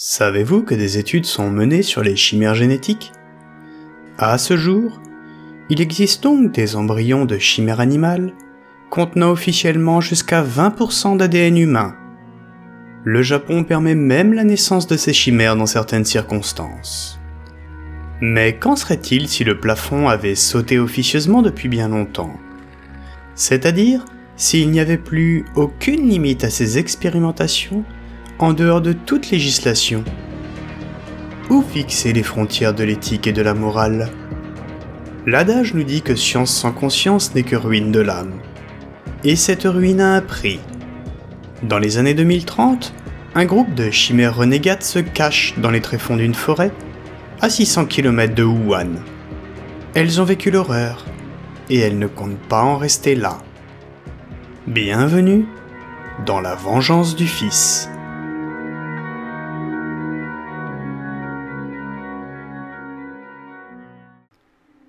Savez-vous que des études sont menées sur les chimères génétiques? À ce jour, il existe donc des embryons de chimères animales contenant officiellement jusqu'à 20% d'ADN humain. Le Japon permet même la naissance de ces chimères dans certaines circonstances. Mais qu'en serait-il si le plafond avait sauté officieusement depuis bien longtemps? C'est-à-dire s'il n'y avait plus aucune limite à ces expérimentations en dehors de toute législation Où fixer les frontières de l'éthique et de la morale? L'adage nous dit que science sans conscience n'est que ruine de l'âme. Et cette ruine a un prix. Dans les années 2030, un groupe de chimères renégates se cache dans les tréfonds d'une forêt, à 600 km de Wuhan. Elles ont vécu l'horreur, et elles ne comptent pas en rester là. Bienvenue dans la vengeance du Fils.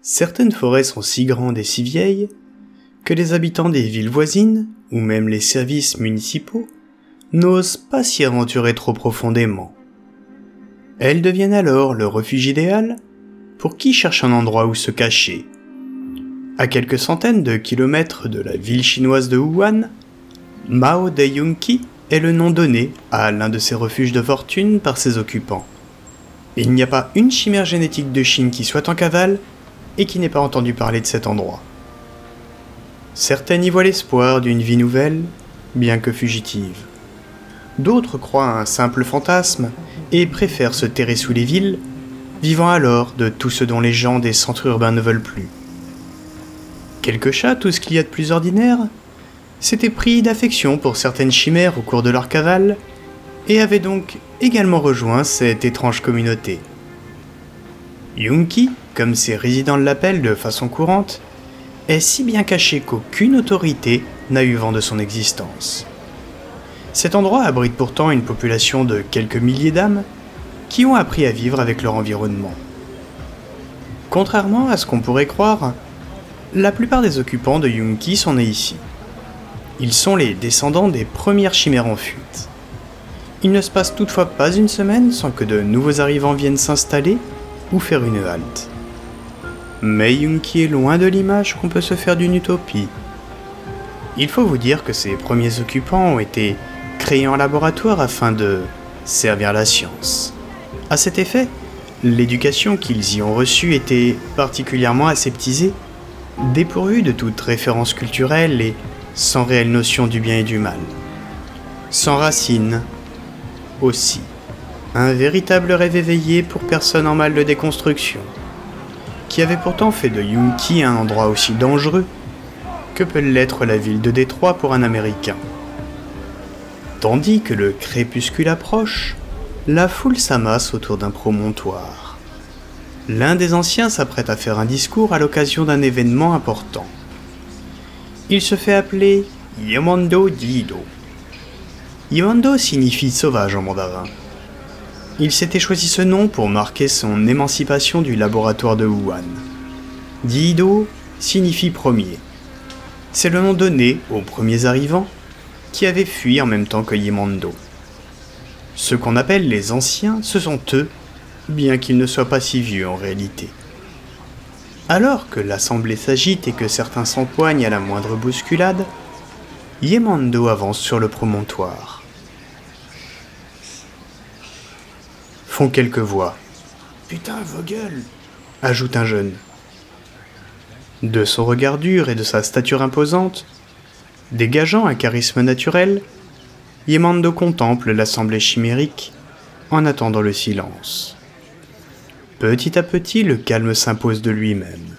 Certaines forêts sont si grandes et si vieilles que les habitants des villes voisines, ou même les services municipaux, n'osent pas s'y aventurer trop profondément. Elles deviennent alors le refuge idéal pour qui cherche un endroit où se cacher. À quelques centaines de kilomètres de la ville chinoise de Wuhan, Mao Yunqi est le nom donné à l'un de ces refuges de fortune par ses occupants. Il n'y a pas une chimère génétique de Chine qui soit en cavale et qui n'ait pas entendu parler de cet endroit. Certaines y voient l'espoir d'une vie nouvelle, bien que fugitive. D'autres croient à un simple fantasme et préfèrent se terrer sous les villes, vivant alors de tout ce dont les gens des centres urbains ne veulent plus. Quelques chats, tout ce qu'il y a de plus ordinaire, s'étaient pris d'affection pour certaines chimères au cours de leur cavale, et avaient donc également rejoint cette étrange communauté. Yunki, comme ses résidents l'appellent de façon courante, est si bien caché qu'aucune autorité n'a eu vent de son existence. Cet endroit abrite pourtant une population de quelques milliers d'âmes qui ont appris à vivre avec leur environnement. Contrairement à ce qu'on pourrait croire, la plupart des occupants de Yunki sont nés ici. Ils sont les descendants des premières chimères en fuite. Il ne se passe toutefois pas une semaine sans que de nouveaux arrivants viennent s'installer ou faire une halte. Mais Yunki est loin de l'image qu'on peut se faire d'une utopie. Il faut vous dire que ces premiers occupants ont été créés en laboratoire afin de servir la science. À cet effet, l'éducation qu'ils y ont reçue était particulièrement aseptisée, dépourvue de toute référence culturelle et sans réelle notion du bien et du mal. Sans racines aussi. Un véritable rêve éveillé pour personne en mal de déconstruction, qui avait pourtant fait de Yunki un endroit aussi dangereux que peut l'être la ville de Détroit pour un Américain. Tandis que le crépuscule approche, la foule s'amasse autour d'un promontoire. L'un des anciens s'apprête à faire un discours à l'occasion d'un événement important. Il se fait appeler Yamando Dido. Yamando signifie sauvage en mandarin. Il s'était choisi ce nom pour marquer son émancipation du laboratoire de Wuhan. Dido signifie premier. C'est le nom donné aux premiers arrivants qui avaient fui en même temps que Yemando. Ceux qu'on appelle les anciens, ce sont eux, bien qu'ils ne soient pas si vieux en réalité. Alors que l'assemblée s'agite et que certains s'empoignent à la moindre bousculade, Yemando avance sur le promontoire. Font quelques voix. Putain, Vogel ajoute un jeune. De son regard dur et de sa stature imposante, dégageant un charisme naturel, Yemando contemple l'assemblée chimérique en attendant le silence. Petit à petit, le calme s'impose de lui-même.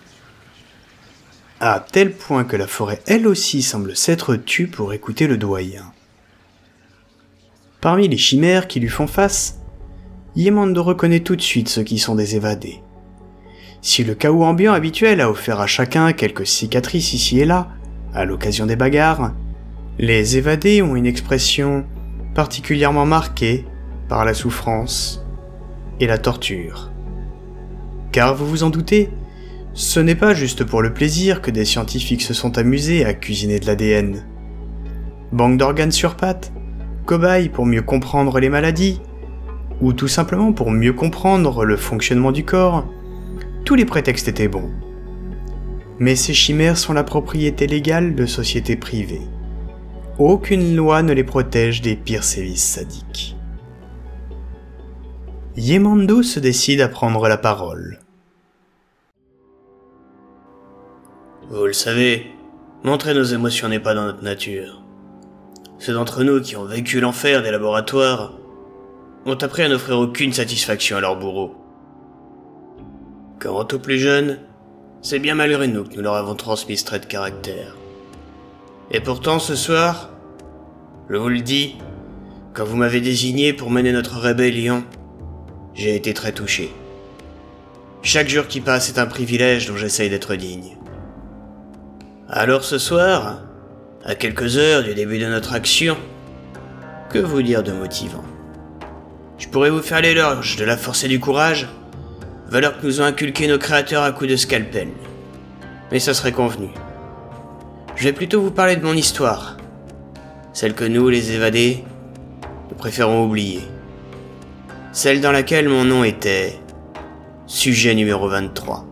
À tel point que la forêt elle aussi semble s'être tue pour écouter le doyen. Parmi les chimères qui lui font face, Yemando reconnaît tout de suite ceux qui sont des évadés. Si le chaos ambiant habituel a offert à chacun quelques cicatrices ici et là, à l'occasion des bagarres, les évadés ont une expression particulièrement marquée par la souffrance et la torture. Car vous vous en doutez, ce n'est pas juste pour le plaisir que des scientifiques se sont amusés à cuisiner de l'ADN. Banque d'organes sur pattes, cobayes pour mieux comprendre les maladies, ou tout simplement pour mieux comprendre le fonctionnement du corps, tous les prétextes étaient bons. Mais ces chimères sont la propriété légale de sociétés privées. Aucune loi ne les protège des pires sévices sadiques. Yemando se décide à prendre la parole. Vous le savez, montrer nos émotions n'est pas dans notre nature. Ceux d'entre nous qui ont vécu l'enfer des laboratoires ont appris à n'offrir aucune satisfaction à leurs bourreaux. Quant aux plus jeunes, c'est bien malgré nous que nous leur avons transmis ce trait de caractère. Et pourtant, ce soir, je vous le dis, quand vous m'avez désigné pour mener notre rébellion, j'ai été très touché. Chaque jour qui passe est un privilège dont j'essaye d'être digne. Alors ce soir, à quelques heures du début de notre action, que vous dire de motivant? Je pourrais vous faire l'éloge de la force et du courage, valeur que nous ont inculqué nos créateurs à coups de scalpel. Mais ça serait convenu. Je vais plutôt vous parler de mon histoire, celle que nous, les évadés, nous préférons oublier. Celle dans laquelle mon nom était sujet numéro 23.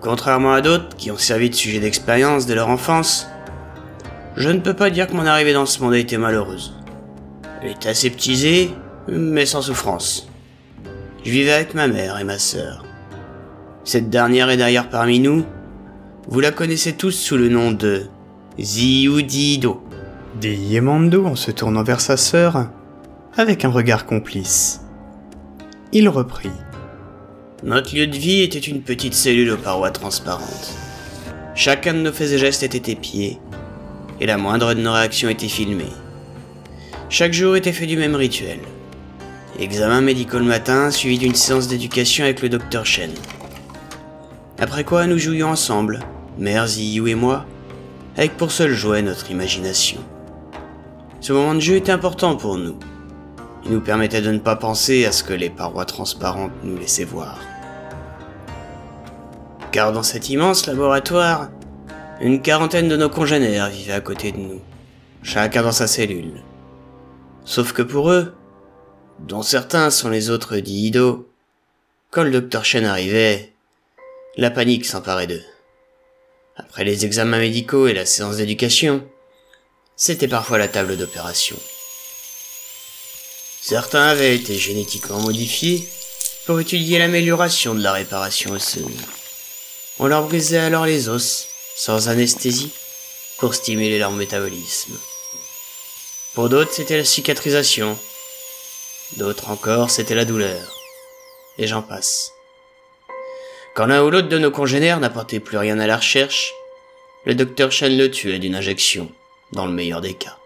Contrairement à d'autres qui ont servi de sujet d'expérience dès leur enfance, je ne peux pas dire que mon arrivée dans ce monde a été malheureuse. Elle est aseptisée, mais sans souffrance. Je vivais avec ma mère et ma sœur. Cette dernière est derrière parmi nous. Vous la connaissez tous sous le nom de Ziudido. Dit Yemando en se tournant vers sa sœur, avec un regard complice. Il reprit. Notre lieu de vie était une petite cellule aux parois transparentes. Chacun de nos faits et gestes était épié, et la moindre de nos réactions était filmée. Chaque jour était fait du même rituel. Examen médical le matin, suivi d'une séance d'éducation avec le docteur Shen. Après quoi, nous jouions ensemble, Mère Ziyu et moi, avec pour seul jouet notre imagination. Ce moment de jeu était important pour nous. Il nous permettait de ne pas penser à ce que les parois transparentes nous laissaient voir. Car dans cet immense laboratoire, une quarantaine de nos congénères vivaient à côté de nous, chacun dans sa cellule. Sauf que pour eux, dont certains sont les autres dits quand le docteur Chen arrivait, la panique s'emparait d'eux. Après les examens médicaux et la séance d'éducation, c'était parfois la table d'opération. Certains avaient été génétiquement modifiés pour étudier l'amélioration de la réparation osseuse. On leur brisait alors les os, sans anesthésie, pour stimuler leur métabolisme. Pour d'autres, c'était la cicatrisation. D'autres encore, c'était la douleur. Et j'en passe. Quand l'un ou l'autre de nos congénères n'apportait plus rien à la recherche, le docteur Chen le tuait d'une injection, dans le meilleur des cas.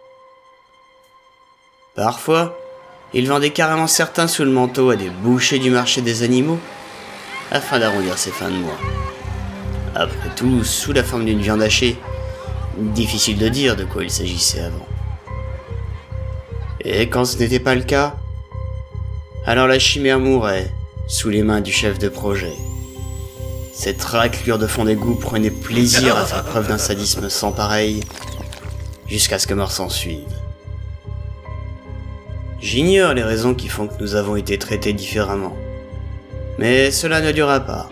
Parfois, il vendait carrément certains sous le manteau à des bouchers du marché des animaux, afin d'arrondir ses fins de mois. Après tout, sous la forme d'une viande hachée, difficile de dire de quoi il s'agissait avant. Et quand ce n'était pas le cas, alors la chimère mourait sous les mains du chef de projet. Cette raclure de fond d'égout prenait plaisir à faire preuve d'un sadisme sans pareil, jusqu'à ce que mort s'en suive. J'ignore les raisons qui font que nous avons été traités différemment. Mais cela ne dura pas.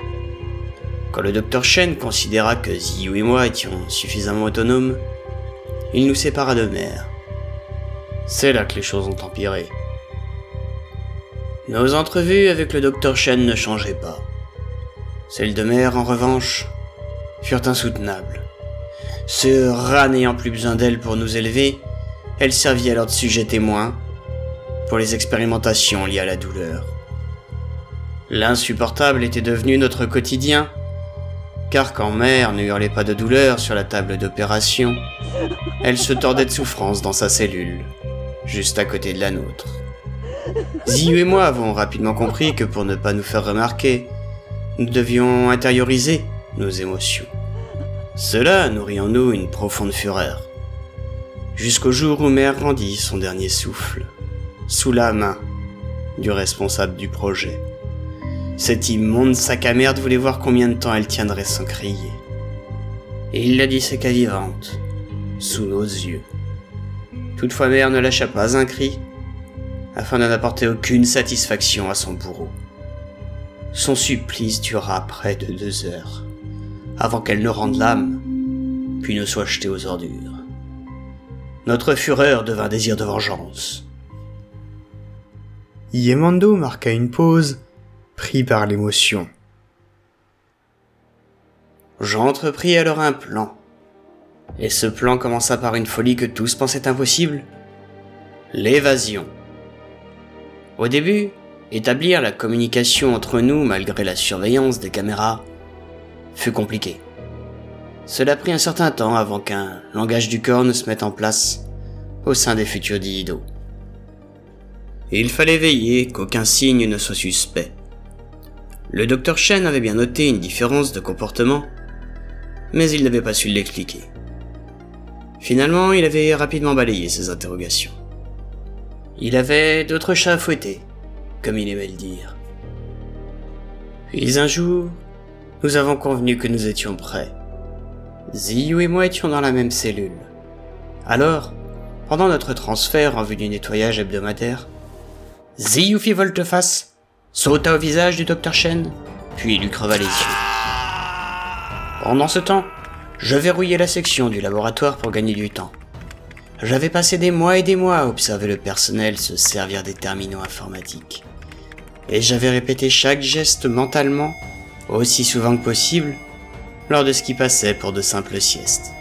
Quand le docteur Shen considéra que Ziyu et moi étions suffisamment autonomes, il nous sépara de mère. C'est là que les choses ont empiré. Nos entrevues avec le docteur Shen ne changeaient pas. Celles de mère, en revanche, furent insoutenables. Ce rat n'ayant plus besoin d'elle pour nous élever, elle servit alors de sujet témoin pour les expérimentations liées à la douleur. L'insupportable était devenu notre quotidien car quand mère ne hurlait pas de douleur sur la table d'opération, elle se tordait de souffrance dans sa cellule, juste à côté de la nôtre. Ziyu et moi avons rapidement compris que pour ne pas nous faire remarquer, nous devions intérioriser nos émotions. Cela nourrit en nous une profonde fureur. Jusqu'au jour où mère rendit son dernier souffle, sous la main du responsable du projet. Cet immonde sac à merde voulait voir combien de temps elle tiendrait sans crier. Et il la disséqua vivante, sous nos yeux. Toutefois mère ne lâcha pas un cri, afin de n'apporter aucune satisfaction à son bourreau. Son supplice dura près de deux heures, avant qu'elle ne rende l'âme, puis ne soit jetée aux ordures. Notre fureur devint désir de vengeance. Yemando marqua une pause, pris par l'émotion. J'entrepris alors un plan. Et ce plan commença par une folie que tous pensaient impossible. L'évasion. Au début, établir la communication entre nous malgré la surveillance des caméras fut compliqué. Cela prit un certain temps avant qu'un langage du corps ne se mette en place au sein des futurs Dido. Il fallait veiller qu'aucun signe ne soit suspect. Le docteur Shen avait bien noté une différence de comportement, mais il n'avait pas su l'expliquer. Finalement, il avait rapidement balayé ses interrogations. Il avait d'autres chats à fouetter, comme il aimait le dire. Puis un jour, nous avons convenu que nous étions prêts. Ziyu et moi étions dans la même cellule. Alors, pendant notre transfert en vue du nettoyage hebdomadaire, Ziyu fit volte-face, sauta au visage du docteur Shen, puis lui creva les yeux. Pendant ce temps, je verrouillais la section du laboratoire pour gagner du temps. J'avais passé des mois et des mois à observer le personnel se servir des terminaux informatiques. Et j'avais répété chaque geste mentalement, aussi souvent que possible, lors de ce qui passait pour de simples siestes.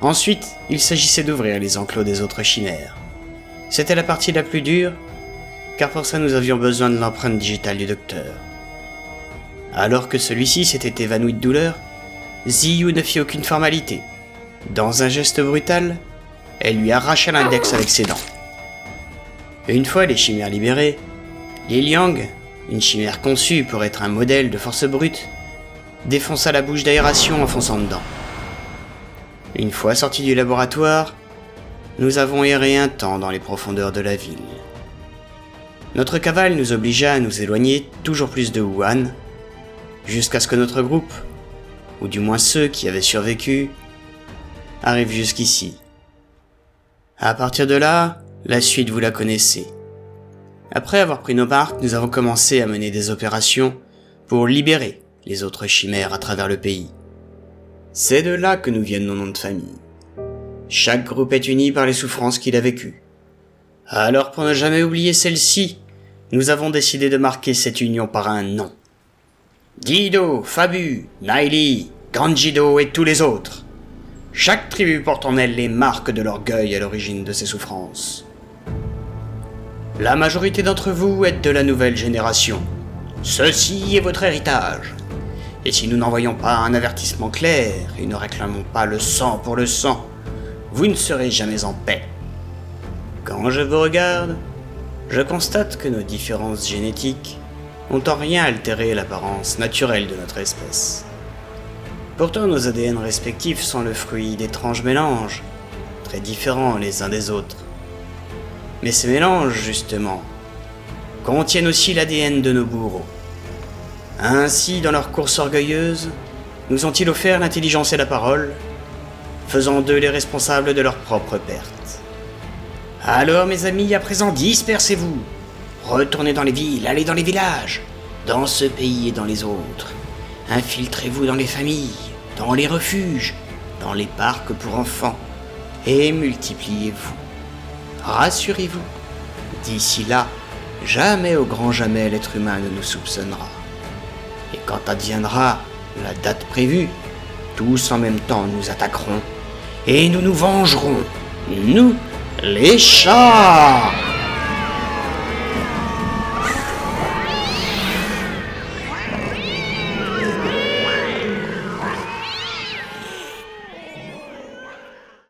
Ensuite, il s'agissait d'ouvrir les enclos des autres chimères. C'était la partie la plus dure, car pour ça nous avions besoin de l'empreinte digitale du docteur. Alors que celui-ci s'était évanoui de douleur, Ziyu ne fit aucune formalité. Dans un geste brutal, elle lui arracha l'index avec ses dents. une fois les chimères libérées, Li Liang, une chimère conçue pour être un modèle de force brute, défonça la bouche d'aération en fonçant dedans. Une fois sortis du laboratoire, nous avons erré un temps dans les profondeurs de la ville. Notre cavale nous obligea à nous éloigner toujours plus de Wuhan, jusqu'à ce que notre groupe, ou du moins ceux qui avaient survécu, arrivent jusqu'ici. À partir de là, la suite vous la connaissez. Après avoir pris nos marques, nous avons commencé à mener des opérations pour libérer les autres chimères à travers le pays. C'est de là que nous viennent nos noms de famille. Chaque groupe est uni par les souffrances qu'il a vécues. Alors pour ne jamais oublier celle-ci, nous avons décidé de marquer cette union par un nom. Dido, Fabu, Naili, Ganjido et tous les autres. Chaque tribu porte en elle les marques de l'orgueil à l'origine de ses souffrances. La majorité d'entre vous êtes de la nouvelle génération. Ceci est votre héritage. Et si nous n'envoyons pas un avertissement clair et ne réclamons pas le sang pour le sang, vous ne serez jamais en paix. Quand je vous regarde, je constate que nos différences génétiques ont en rien altéré l'apparence naturelle de notre espèce. Pourtant, nos ADN respectifs sont le fruit d'étranges mélanges, très différents les uns des autres. Mais ces mélanges, justement, contiennent aussi l'ADN de nos bourreaux. Ainsi, dans leur course orgueilleuse, nous ont-ils offert l'intelligence et la parole, faisant d'eux les responsables de leur propre perte. Alors, mes amis, à présent, dispersez-vous Retournez dans les villes, allez dans les villages, dans ce pays et dans les autres. Infiltrez-vous dans les familles, dans les refuges, dans les parcs pour enfants, et multipliez-vous. Rassurez-vous, d'ici là, jamais au grand jamais l'être humain ne nous soupçonnera. Et quand adviendra la date prévue, tous en même temps nous attaquerons, et nous nous vengerons, nous, les chats